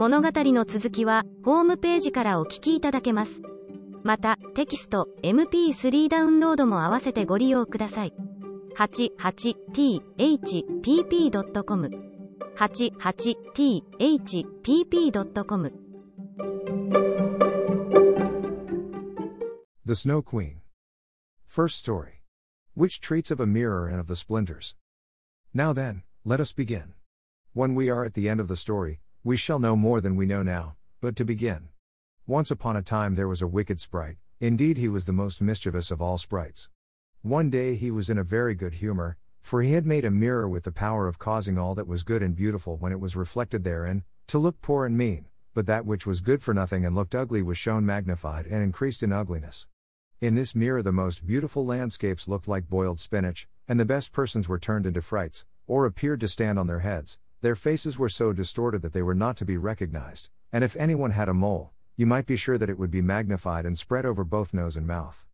物語の続きは、ホームページからお聞きいただけます。また、テキスト、MP3 ダウンロードも合わせてご利用ください。88thpp.com 88thpp.com The Snow Queen. First story. Which treats of a mirror and of the splinters. Now then, let us begin. When we are at the end of the story, we shall know more than we know now, but to begin. Once upon a time there was a wicked sprite, indeed he was the most mischievous of all sprites. One day he was in a very good humor, for he had made a mirror with the power of causing all that was good and beautiful when it was reflected therein, to look poor and mean, but that which was good for nothing and looked ugly was shown magnified and increased in ugliness. In this mirror, the most beautiful landscapes looked like boiled spinach, and the best persons were turned into frights, or appeared to stand on their heads. Their faces were so distorted that they were not to be recognized, and if anyone had a mole, you might be sure that it would be magnified and spread over both nose and mouth.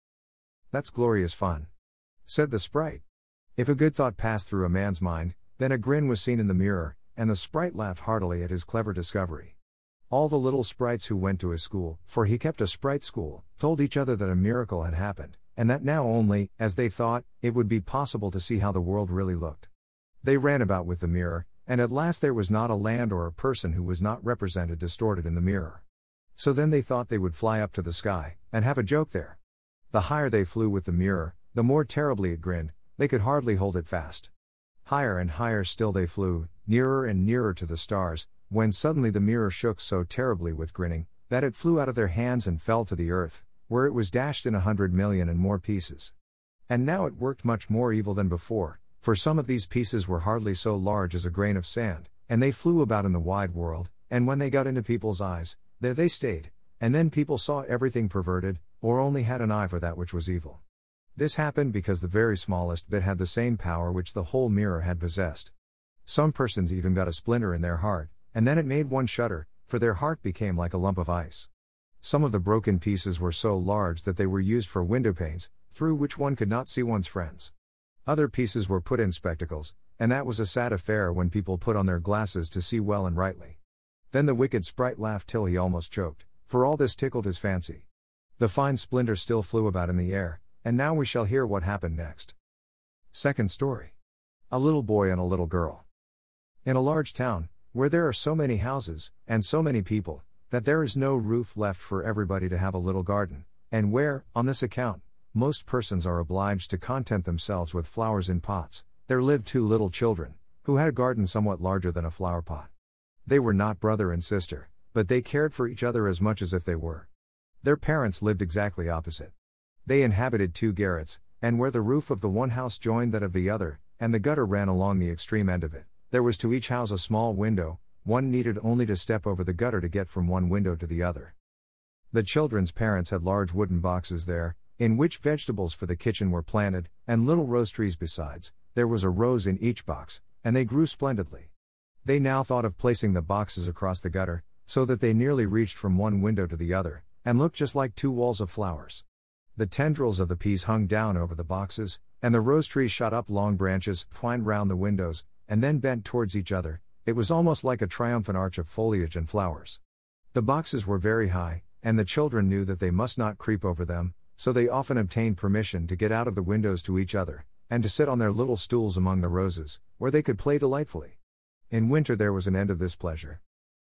That's glorious fun. Said the sprite. If a good thought passed through a man's mind, then a grin was seen in the mirror, and the sprite laughed heartily at his clever discovery. All the little sprites who went to his school, for he kept a sprite school, told each other that a miracle had happened, and that now only, as they thought, it would be possible to see how the world really looked. They ran about with the mirror, and at last there was not a land or a person who was not represented distorted in the mirror. So then they thought they would fly up to the sky, and have a joke there. The higher they flew with the mirror, the more terribly it grinned, they could hardly hold it fast. Higher and higher still they flew, nearer and nearer to the stars, when suddenly the mirror shook so terribly with grinning, that it flew out of their hands and fell to the earth, where it was dashed in a hundred million and more pieces. And now it worked much more evil than before, for some of these pieces were hardly so large as a grain of sand, and they flew about in the wide world, and when they got into people's eyes, there they stayed, and then people saw everything perverted, or only had an eye for that which was evil. This happened because the very smallest bit had the same power which the whole mirror had possessed. Some persons even got a splinter in their heart, and then it made one shudder, for their heart became like a lump of ice. Some of the broken pieces were so large that they were used for window panes, through which one could not see one's friends. Other pieces were put in spectacles, and that was a sad affair when people put on their glasses to see well and rightly. Then the wicked sprite laughed till he almost choked, for all this tickled his fancy. The fine splinter still flew about in the air, and now we shall hear what happened next. Second story. A little boy and a little girl. In a large town, where there are so many houses, and so many people, that there is no roof left for everybody to have a little garden, and where, on this account, most persons are obliged to content themselves with flowers in pots, there lived two little children, who had a garden somewhat larger than a flower pot. They were not brother and sister, but they cared for each other as much as if they were. Their parents lived exactly opposite. They inhabited two garrets, and where the roof of the one house joined that of the other, and the gutter ran along the extreme end of it, there was to each house a small window, one needed only to step over the gutter to get from one window to the other. The children's parents had large wooden boxes there, in which vegetables for the kitchen were planted, and little rose trees besides, there was a rose in each box, and they grew splendidly. They now thought of placing the boxes across the gutter, so that they nearly reached from one window to the other, and looked just like two walls of flowers. The tendrils of the peas hung down over the boxes, and the rose trees shot up long branches, twined round the windows, and then bent towards each other, it was almost like a triumphant arch of foliage and flowers. The boxes were very high, and the children knew that they must not creep over them, so they often obtained permission to get out of the windows to each other, and to sit on their little stools among the roses, where they could play delightfully. In winter there was an end of this pleasure.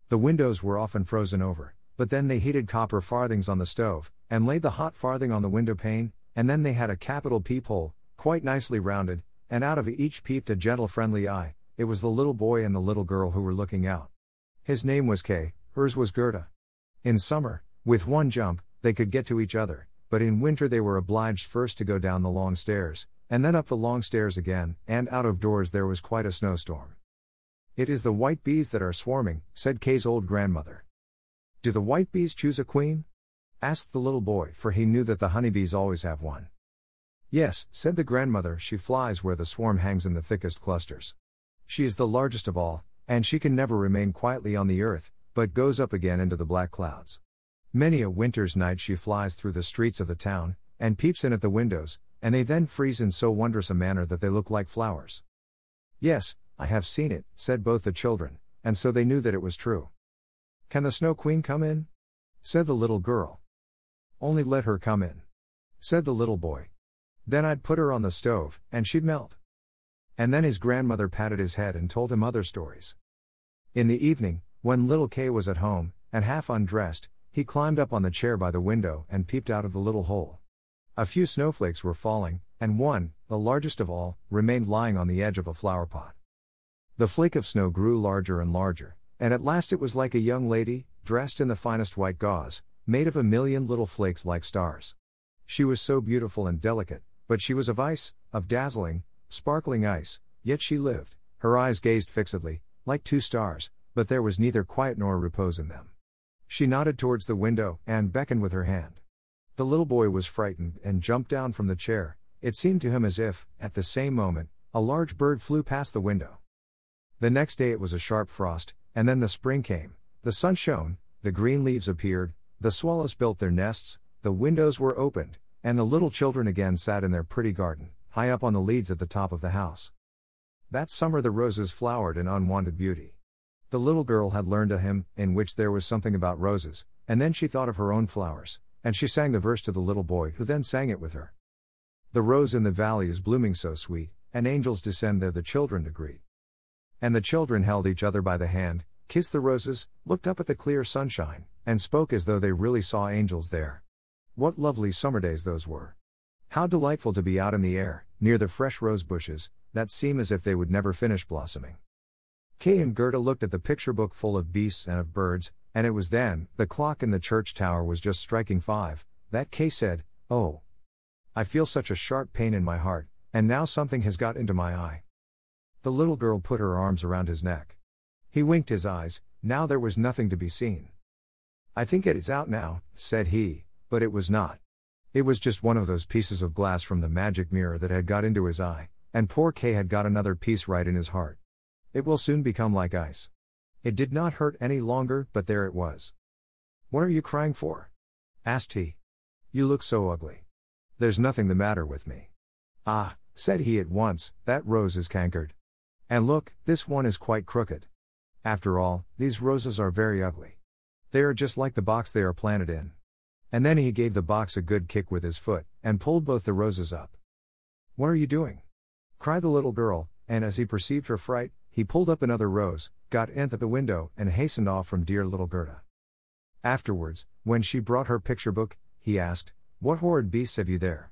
The windows were often frozen over, but then they heated copper farthings on the stove, and laid the hot farthing on the window pane, and then they had a capital peephole, quite nicely rounded, and out of each peeped a gentle friendly eye, it was the little boy and the little girl who were looking out. His name was Kay, hers was Gerda. In summer, with one jump, they could get to each other, but in winter they were obliged first to go down the long stairs, and then up the long stairs again, and out of doors there was quite a snowstorm. It is the white bees that are swarming, said Kay's old grandmother. Do the white bees choose a queen? asked the little boy, for he knew that the honeybees always have one. Yes, said the grandmother, she flies where the swarm hangs in the thickest clusters. She is the largest of all, and she can never remain quietly on the earth, but goes up again into the black clouds. Many a winter's night she flies through the streets of the town, and peeps in at the windows, and they then freeze in so wondrous a manner that they look like flowers. Yes, I have seen it, said both the children, and so they knew that it was true. Can the Snow Queen come in? said the little girl. Only let her come in, said the little boy. Then I'd put her on the stove, and she'd melt. And then his grandmother patted his head and told him other stories. In the evening, when little Kay was at home, and half undressed, he climbed up on the chair by the window and peeped out of the little hole. A few snowflakes were falling, and one, the largest of all, remained lying on the edge of a flower pot. The flake of snow grew larger and larger, and at last it was like a young lady, dressed in the finest white gauze, made of a million little flakes like stars. She was so beautiful and delicate, but she was of ice, of dazzling, sparkling ice, yet she lived, her eyes gazed fixedly, like two stars, but there was neither quiet nor repose in them. She nodded towards the window and beckoned with her hand. The little boy was frightened and jumped down from the chair. It seemed to him as if, at the same moment, a large bird flew past the window. The next day it was a sharp frost, and then the spring came. The sun shone, the green leaves appeared, the swallows built their nests, the windows were opened, and the little children again sat in their pretty garden, high up on the leads at the top of the house. That summer the roses flowered in unwanted beauty. The little girl had learned a hymn, in which there was something about roses, and then she thought of her own flowers, and she sang the verse to the little boy who then sang it with her. The rose in the valley is blooming so sweet, and angels descend there the children to greet. And the children held each other by the hand, kissed the roses, looked up at the clear sunshine, and spoke as though they really saw angels there. What lovely summer days those were! How delightful to be out in the air, near the fresh rose bushes, that seem as if they would never finish blossoming. Kay and Gerda looked at the picture book full of beasts and of birds, and it was then, the clock in the church tower was just striking five, that Kay said, Oh! I feel such a sharp pain in my heart, and now something has got into my eye. The little girl put her arms around his neck. He winked his eyes, now there was nothing to be seen. I think it is out now, said he, but it was not. It was just one of those pieces of glass from the magic mirror that had got into his eye, and poor Kay had got another piece right in his heart. It will soon become like ice. It did not hurt any longer, but there it was. What are you crying for? asked he. You look so ugly. There's nothing the matter with me. Ah, said he at once, that rose is cankered. And look, this one is quite crooked. After all, these roses are very ugly. They are just like the box they are planted in. And then he gave the box a good kick with his foot, and pulled both the roses up. What are you doing? cried the little girl, and as he perceived her fright, he pulled up another rose, got into the window, and hastened off from dear little Gerda. Afterwards, when she brought her picture book, he asked, What horrid beasts have you there?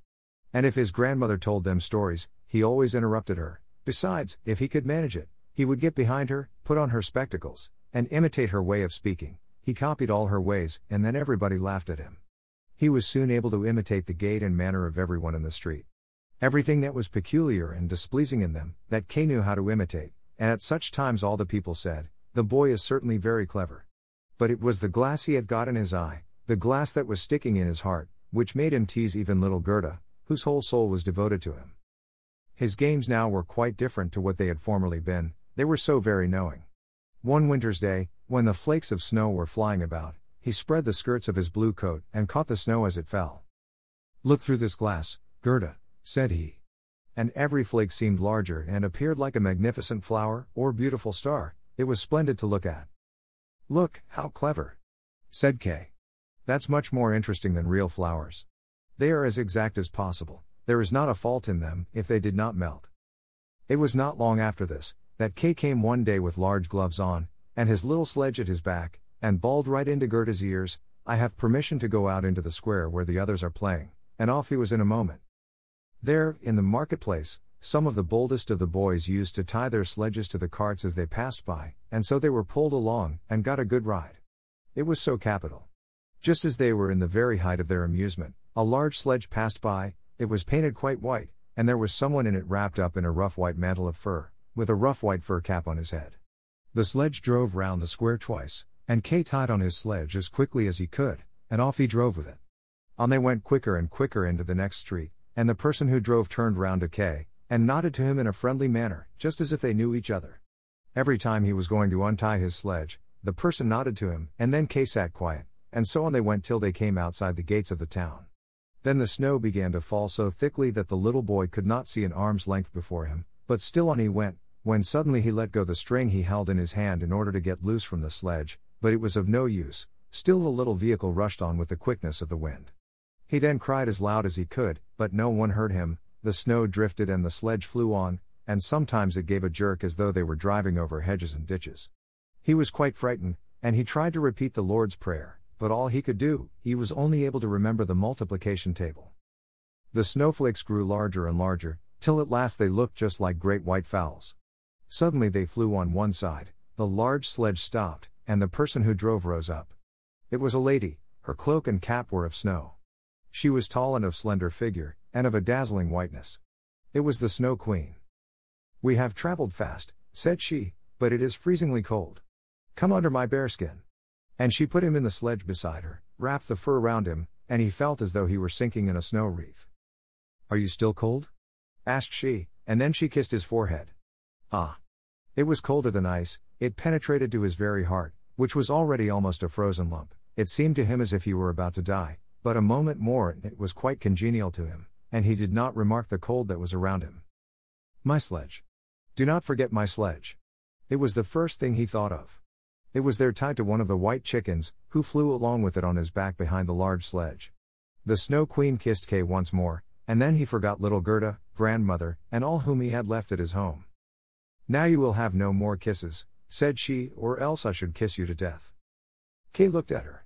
And if his grandmother told them stories, he always interrupted her. Besides, if he could manage it, he would get behind her, put on her spectacles, and imitate her way of speaking. He copied all her ways, and then everybody laughed at him. He was soon able to imitate the gait and manner of everyone in the street. Everything that was peculiar and displeasing in them, that Kay knew how to imitate, and at such times all the people said, The boy is certainly very clever. But it was the glass he had got in his eye, the glass that was sticking in his heart, which made him tease even little Gerda, whose whole soul was devoted to him. His games now were quite different to what they had formerly been, they were so very knowing. One winter's day, when the flakes of snow were flying about, he spread the skirts of his blue coat and caught the snow as it fell. Look through this glass, Gerda, said he and every flake seemed larger and appeared like a magnificent flower or beautiful star, it was splendid to look at. Look, how clever! said Kay. That's much more interesting than real flowers. They are as exact as possible, there is not a fault in them if they did not melt. It was not long after this, that Kay came one day with large gloves on, and his little sledge at his back, and bawled right into Gerda's ears, I have permission to go out into the square where the others are playing, and off he was in a moment. There, in the marketplace, some of the boldest of the boys used to tie their sledges to the carts as they passed by, and so they were pulled along, and got a good ride. It was so capital. Just as they were in the very height of their amusement, a large sledge passed by, it was painted quite white, and there was someone in it wrapped up in a rough white mantle of fur, with a rough white fur cap on his head. The sledge drove round the square twice, and Kay tied on his sledge as quickly as he could, and off he drove with it. On they went quicker and quicker into the next street, and the person who drove turned round to Kay, and nodded to him in a friendly manner, just as if they knew each other. Every time he was going to untie his sledge, the person nodded to him, and then Kay sat quiet, and so on they went till they came outside the gates of the town. Then the snow began to fall so thickly that the little boy could not see an arm's length before him, but still on he went, when suddenly he let go the string he held in his hand in order to get loose from the sledge, but it was of no use, still the little vehicle rushed on with the quickness of the wind. He then cried as loud as he could, but no one heard him, the snow drifted and the sledge flew on, and sometimes it gave a jerk as though they were driving over hedges and ditches. He was quite frightened, and he tried to repeat the Lord's Prayer, but all he could do, he was only able to remember the multiplication table. The snowflakes grew larger and larger, till at last they looked just like great white fowls. Suddenly they flew on one side, the large sledge stopped, and the person who drove rose up. It was a lady, her cloak and cap were of snow. She was tall and of slender figure, and of a dazzling whiteness. It was the Snow Queen. We have traveled fast, said she, but it is freezingly cold. Come under my bearskin. And she put him in the sledge beside her, wrapped the fur round him, and he felt as though he were sinking in a snow wreath. Are you still cold? asked she, and then she kissed his forehead. Ah! It was colder than ice, it penetrated to his very heart, which was already almost a frozen lump. It seemed to him as if he were about to die, but a moment more and it was quite congenial to him, and he did not remark the cold that was around him. My sledge. Do not forget my sledge. It was the first thing he thought of. It was there tied to one of the white chickens, who flew along with it on his back behind the large sledge. The Snow Queen kissed Kay once more, and then he forgot little Gerda, grandmother, and all whom he had left at his home. Now you will have no more kisses, said she, or else I should kiss you to death. Kay looked at her.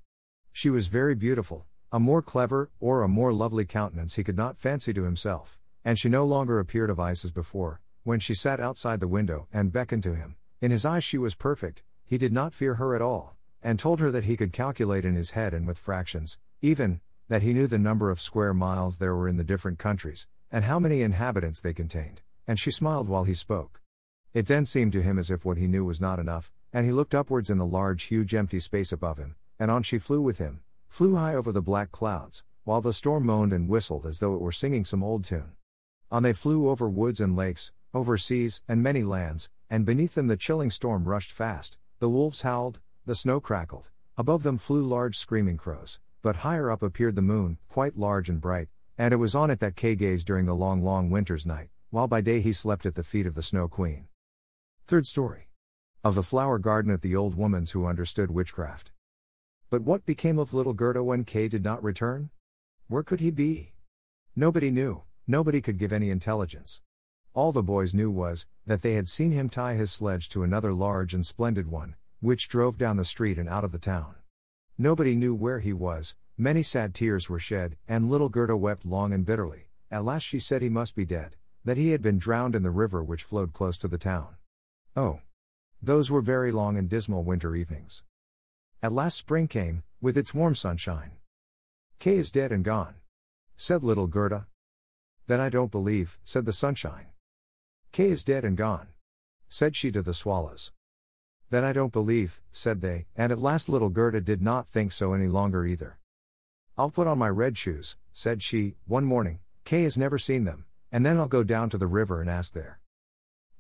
She was very beautiful, a more clever, or a more lovely countenance he could not fancy to himself, and she no longer appeared of ice as before, when she sat outside the window and beckoned to him. In his eyes she was perfect, he did not fear her at all, and told her that he could calculate in his head and with fractions, even, that he knew the number of square miles there were in the different countries, and how many inhabitants they contained, and she smiled while he spoke. It then seemed to him as if what he knew was not enough, and he looked upwards in the large, huge empty space above him, and on she flew with him, flew high over the black clouds, while the storm moaned and whistled as though it were singing some old tune. On they flew over woods and lakes, over seas and many lands, and beneath them the chilling storm rushed fast, the wolves howled, the snow crackled, above them flew large screaming crows, but higher up appeared the moon, quite large and bright, and it was on it that Kay gazed during the long, long winter's night, while by day he slept at the feet of the Snow Queen. Third story. Of the flower garden at the old woman's who understood witchcraft. But what became of little Gerda when Kay did not return? Where could he be? Nobody knew, nobody could give any intelligence. All the boys knew was, that they had seen him tie his sledge to another large and splendid one, which drove down the street and out of the town. Nobody knew where he was, many sad tears were shed, and little Gerda wept long and bitterly. At last she said he must be dead, that he had been drowned in the river which flowed close to the town. Oh! Those were very long and dismal winter evenings. At last spring came, with its warm sunshine. Kay is dead and gone. Said little Gerda. Then I don't believe, said the sunshine. Kay is dead and gone. Said she to the swallows. Then I don't believe, said they, and at last little Gerda did not think so any longer either. I'll put on my red shoes, said she, one morning, Kay has never seen them, and then I'll go down to the river and ask there.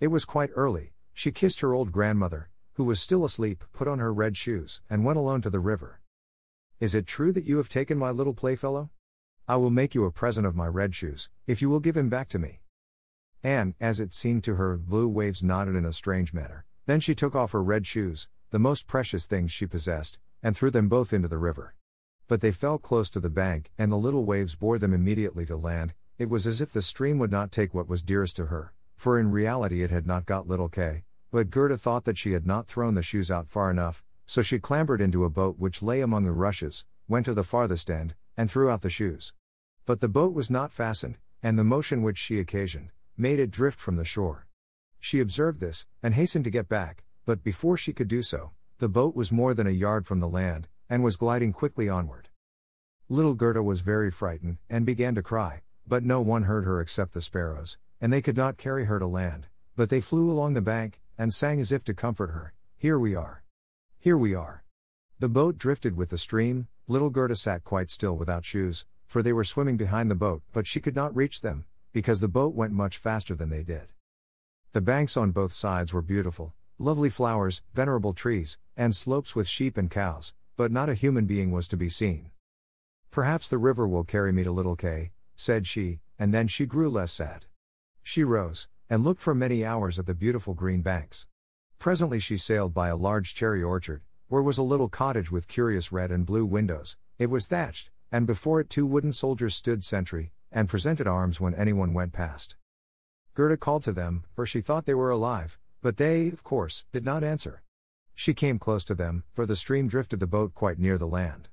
It was quite early, she kissed her old grandmother, who was still asleep, put on her red shoes, and went alone to the river. Is it true that you have taken my little playfellow? I will make you a present of my red shoes, if you will give him back to me. And, as it seemed to her, blue waves nodded in a strange manner. Then she took off her red shoes, the most precious things she possessed, and threw them both into the river. But they fell close to the bank, and the little waves bore them immediately to land. It was as if the stream would not take what was dearest to her, for in reality it had not got little Kay, but Gerda thought that she had not thrown the shoes out far enough, so she clambered into a boat which lay among the rushes, went to the farthest end, and threw out the shoes. But the boat was not fastened, and the motion which she occasioned, made it drift from the shore. She observed this, and hastened to get back, but before she could do so, the boat was more than a yard from the land, and was gliding quickly onward. Little Gerda was very frightened, and began to cry, but no one heard her except the sparrows, and they could not carry her to land, but they flew along the bank, and sang as if to comfort her, Here we are. Here we are. The boat drifted with the stream, little Gerda sat quite still without shoes, for they were swimming behind the boat, but she could not reach them, because the boat went much faster than they did. The banks on both sides were beautiful, lovely flowers, venerable trees, and slopes with sheep and cows, but not a human being was to be seen. Perhaps the river will carry me to little Kay, said she, and then she grew less sad. She rose, and looked for many hours at the beautiful green banks. Presently she sailed by a large cherry orchard, where was a little cottage with curious red and blue windows, it was thatched, and before it two wooden soldiers stood sentry, and presented arms when anyone went past. Gerda called to them, for she thought they were alive, but they, of course, did not answer. She came close to them, for the stream drifted the boat quite near the land.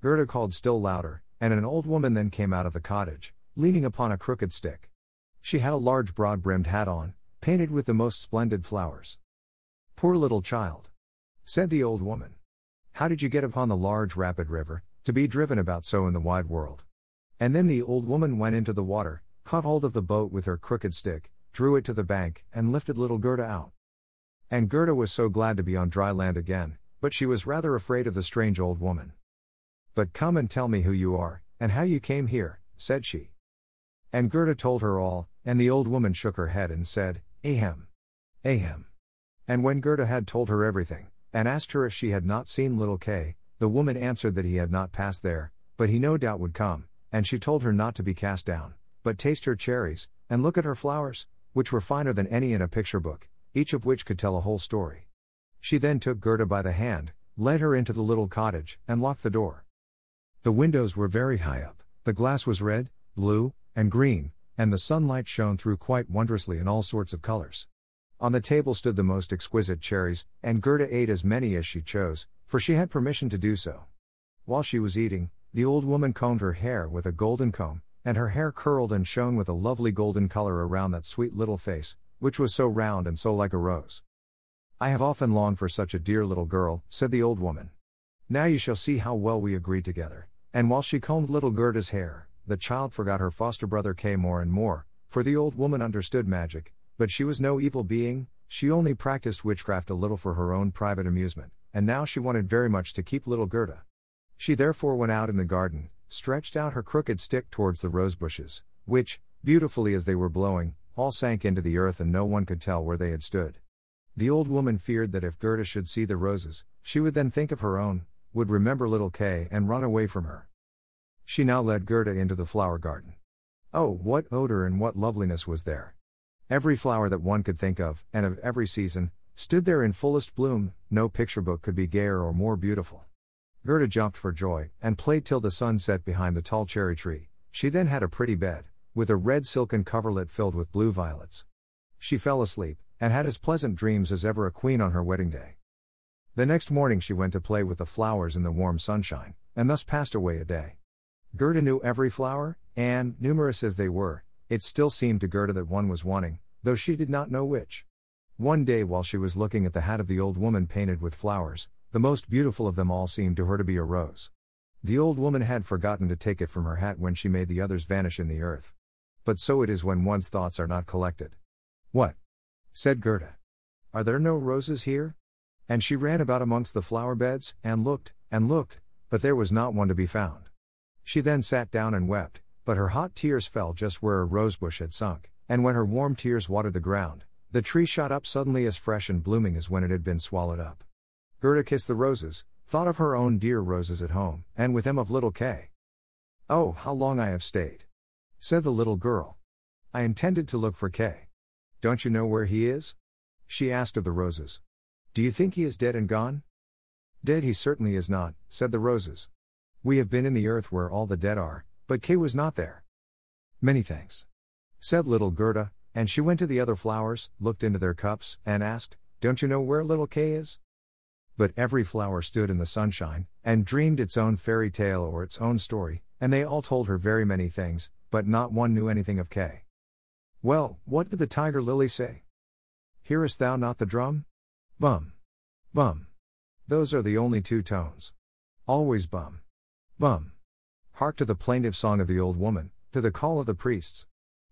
Gerda called still louder, and an old woman then came out of the cottage, leaning upon a crooked stick. She had a large broad brimmed hat on, painted with the most splendid flowers. Poor little child. Said the old woman. How did you get upon the large rapid river, to be driven about so in the wide world? And then the old woman went into the water, caught hold of the boat with her crooked stick, drew it to the bank, and lifted little Gerda out. And Gerda was so glad to be on dry land again, but she was rather afraid of the strange old woman. But come and tell me who you are, and how you came here, said she. And Gerda told her all, and the old woman shook her head and said, Ahem. Ahem. And when Gerda had told her everything, and asked her if she had not seen little Kay, the woman answered that he had not passed there, but he no doubt would come, and she told her not to be cast down, but taste her cherries, and look at her flowers, which were finer than any in a picture book, each of which could tell a whole story. She then took Gerda by the hand, led her into the little cottage, and locked the door. The windows were very high up, the glass was red, blue, and green, and the sunlight shone through quite wondrously in all sorts of colors. On the table stood the most exquisite cherries, and Gerda ate as many as she chose, for she had permission to do so. While she was eating, the old woman combed her hair with a golden comb, and her hair curled and shone with a lovely golden color around that sweet little face, which was so round and so like a rose. I have often longed for such a dear little girl, said the old woman. Now you shall see how well we agree together. And while she combed little Gerda's hair, the child forgot her foster brother Kay more and more, for the old woman understood magic, but she was no evil being, she only practiced witchcraft a little for her own private amusement, and now she wanted very much to keep little Gerda. She therefore went out in the garden, stretched out her crooked stick towards the rose bushes, which, beautifully as they were blowing, all sank into the earth and no one could tell where they had stood. The old woman feared that if Gerda should see the roses, she would then think of her own, would remember little Kay and run away from her. She now led Gerda into the flower garden. Oh, what odor and what loveliness was there! Every flower that one could think of, and of every season, stood there in fullest bloom, no picture book could be gayer or more beautiful. Gerda jumped for joy, and played till the sun set behind the tall cherry tree. She then had a pretty bed, with a red silken coverlet filled with blue violets. She fell asleep, and had as pleasant dreams as ever a queen on her wedding day. The next morning she went to play with the flowers in the warm sunshine, and thus passed away a day. Gerda knew every flower, and, numerous as they were, it still seemed to Gerda that one was wanting, though she did not know which. One day while she was looking at the hat of the old woman painted with flowers, the most beautiful of them all seemed to her to be a rose. The old woman had forgotten to take it from her hat when she made the others vanish in the earth. But so it is when one's thoughts are not collected. What? said Gerda. Are there no roses here? And she ran about amongst the flower beds, and looked, and looked, but there was not one to be found. She then sat down and wept, but her hot tears fell just where a rosebush had sunk, and when her warm tears watered the ground, the tree shot up suddenly as fresh and blooming as when it had been swallowed up. Gerda kissed the roses, thought of her own dear roses at home, and with them of little Kay. Oh, how long I have stayed! said the little girl. I intended to look for Kay. Don't you know where he is? She asked of the roses. Do you think he is dead and gone? Dead he certainly is not, said the roses. We have been in the earth where all the dead are, but Kay was not there. Many thanks. Said little Gerda, and she went to the other flowers, looked into their cups, and asked, Don't you know where little Kay is? But every flower stood in the sunshine, and dreamed its own fairy tale or its own story, and they all told her very many things, but not one knew anything of Kay. Well, what did the tiger lily say? Hearest thou not the drum? Bum. Bum. Those are the only two tones. Always bum. Bum. Hark to the plaintive song of the old woman, to the call of the priests.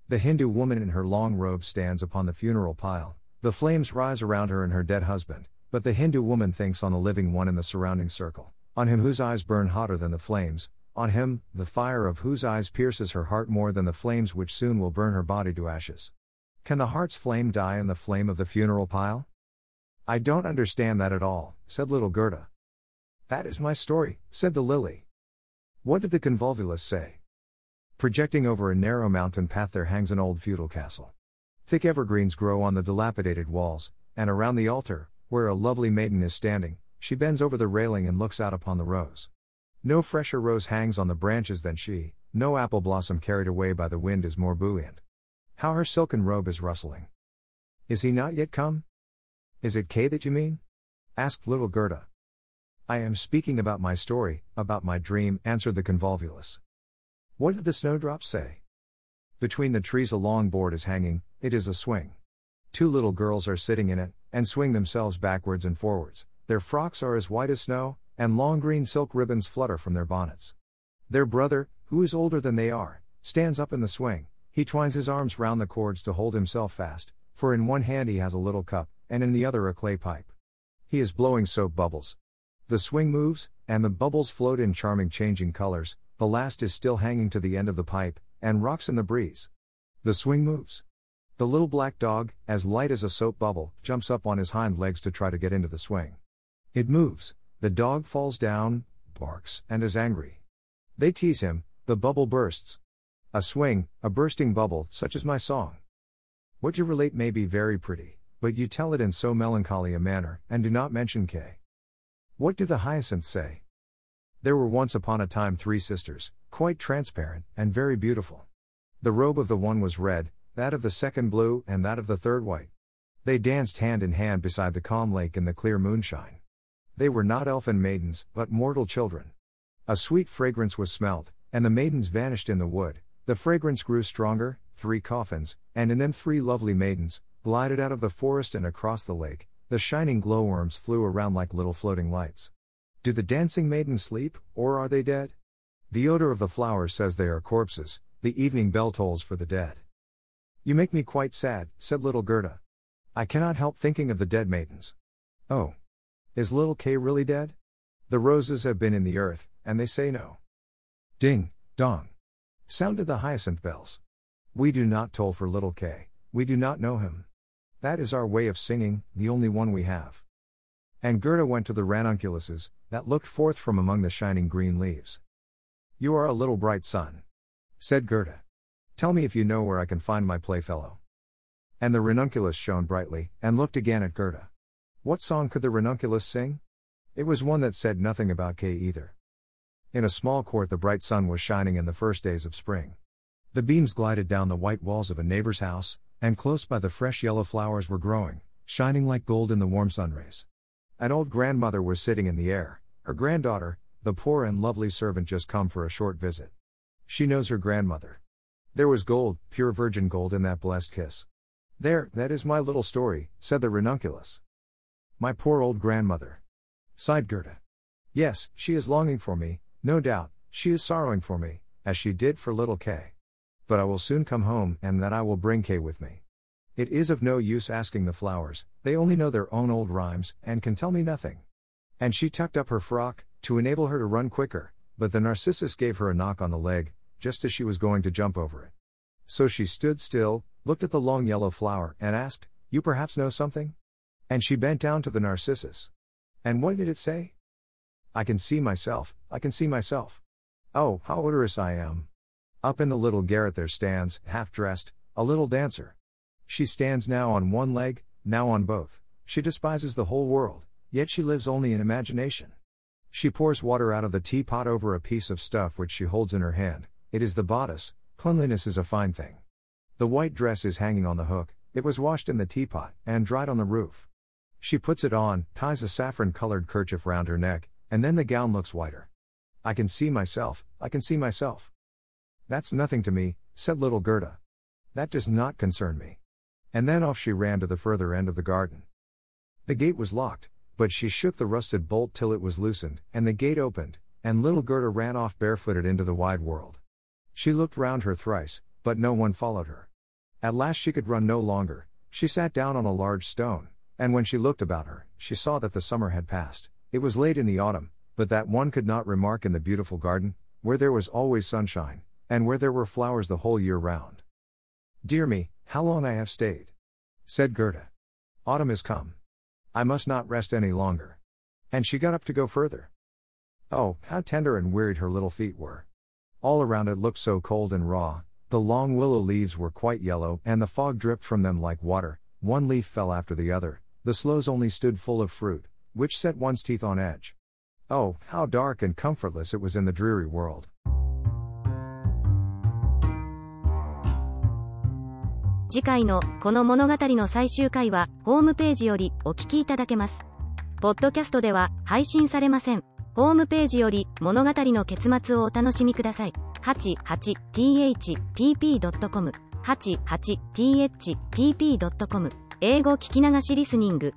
The Hindu woman in her long robe stands upon the funeral pile, the flames rise around her and her dead husband, but the Hindu woman thinks on the living one in the surrounding circle, on him whose eyes burn hotter than the flames, on him, the fire of whose eyes pierces her heart more than the flames which soon will burn her body to ashes. Can the heart's flame die in the flame of the funeral pile? I don't understand that at all, said little Gerda. That is my story, said the lily. What did the convolvulus say? Projecting over a narrow mountain path there hangs an old feudal castle. Thick evergreens grow on the dilapidated walls, and around the altar, where a lovely maiden is standing, she bends over the railing and looks out upon the rose. No fresher rose hangs on the branches than she, no apple blossom carried away by the wind is more buoyant. How her silken robe is rustling. Is he not yet come? Is it Kay that you mean? asked little Gerda. I am speaking about my story, about my dream, answered the convolvulus. What did the snowdrops say? Between the trees a long board is hanging, it is a swing. Two little girls are sitting in it, and swing themselves backwards and forwards. Their frocks are as white as snow, and long green silk ribbons flutter from their bonnets. Their brother, who is older than they are, stands up in the swing. He twines his arms round the cords to hold himself fast, for in one hand he has a little cup, and in the other a clay pipe. He is blowing soap bubbles. The swing moves, and the bubbles float in charming changing colors, the last is still hanging to the end of the pipe, and rocks in the breeze. The swing moves. The little black dog, as light as a soap bubble, jumps up on his hind legs to try to get into the swing. It moves, the dog falls down, barks, and is angry. They tease him, the bubble bursts. A swing, a bursting bubble, such as my song. What you relate may be very pretty, but you tell it in so melancholy a manner, and do not mention Kay. What do the hyacinths say? There were once upon a time three sisters, quite transparent, and very beautiful. The robe of the one was red, that of the second blue, and that of the third white. They danced hand in hand beside the calm lake in the clear moonshine. They were not elfin maidens, but mortal children. A sweet fragrance was smelt, and the maidens vanished in the wood. The fragrance grew stronger, three coffins, and in them three lovely maidens, glided out of the forest and across the lake. The shining glowworms flew around like little floating lights. Do the dancing maidens sleep, or are they dead? The odor of the flowers says they are corpses, the evening bell tolls for the dead. You make me quite sad, said little Gerda. I cannot help thinking of the dead maidens. Oh. Is little Kay really dead? The roses have been in the earth, and they say no. Ding, dong. Sounded the hyacinth bells. We do not toll for little Kay, we do not know him. That is our way of singing, the only one we have. And Gerda went to the ranunculuses, that looked forth from among the shining green leaves. You are a little bright sun. Said Gerda. Tell me if you know where I can find my playfellow. And the ranunculus shone brightly, and looked again at Gerda. What song could the ranunculus sing? It was one that said nothing about Kay either. In a small court, the bright sun was shining in the first days of spring. The beams glided down the white walls of a neighbor's house, and close by the fresh yellow flowers were growing, shining like gold in the warm sunrays. An old grandmother was sitting in the air, her granddaughter, the poor and lovely servant just come for a short visit. She knows her grandmother. There was gold, pure virgin gold in that blessed kiss. There, that is my little story, said the ranunculus. My poor old grandmother. Sighed Gerda. Yes, she is longing for me, no doubt, she is sorrowing for me, as she did for little Kay. But I will soon come home, and then I will bring Kay with me. It is of no use asking the flowers, they only know their own old rhymes, and can tell me nothing. And she tucked up her frock, to enable her to run quicker, but the narcissus gave her a knock on the leg, just as she was going to jump over it. So she stood still, looked at the long yellow flower, and asked, You perhaps know something? And she bent down to the narcissus. And what did it say? I can see myself, I can see myself. Oh, how odorous I am. Up in the little garret there stands, half dressed, a little dancer. She stands now on one leg, now on both. She despises the whole world, yet she lives only in imagination. She pours water out of the teapot over a piece of stuff which she holds in her hand. It is the bodice, cleanliness is a fine thing. The white dress is hanging on the hook, it was washed in the teapot, and dried on the roof. She puts it on, ties a saffron colored kerchief round her neck, and then the gown looks whiter. I can see myself, I can see myself. That's nothing to me, said little Gerda. That does not concern me. And then off she ran to the further end of the garden. The gate was locked, but she shook the rusted bolt till it was loosened, and the gate opened, and little Gerda ran off barefooted into the wide world. She looked round her thrice, but no one followed her. At last she could run no longer, she sat down on a large stone, and when she looked about her, she saw that the summer had passed. It was late in the autumn, but that one could not remark in the beautiful garden, where there was always sunshine, and where there were flowers the whole year round. Dear me, how long I have stayed! said Gerda. Autumn is come. I must not rest any longer. And she got up to go further. Oh, how tender and wearied her little feet were. All around it looked so cold and raw, the long willow leaves were quite yellow, and the fog dripped from them like water, one leaf fell after the other, the sloes only stood full of fruit, which set one's teeth on edge. Oh, how dark and comfortless it was in the dreary world. 次回のこの物語の最終回はホームページよりお聞きいただけます。ポッドキャストでは配信されません。ホームページより物語の結末をお楽しみください。88thpp.com 88thpp.com 英語聞き流しリスニング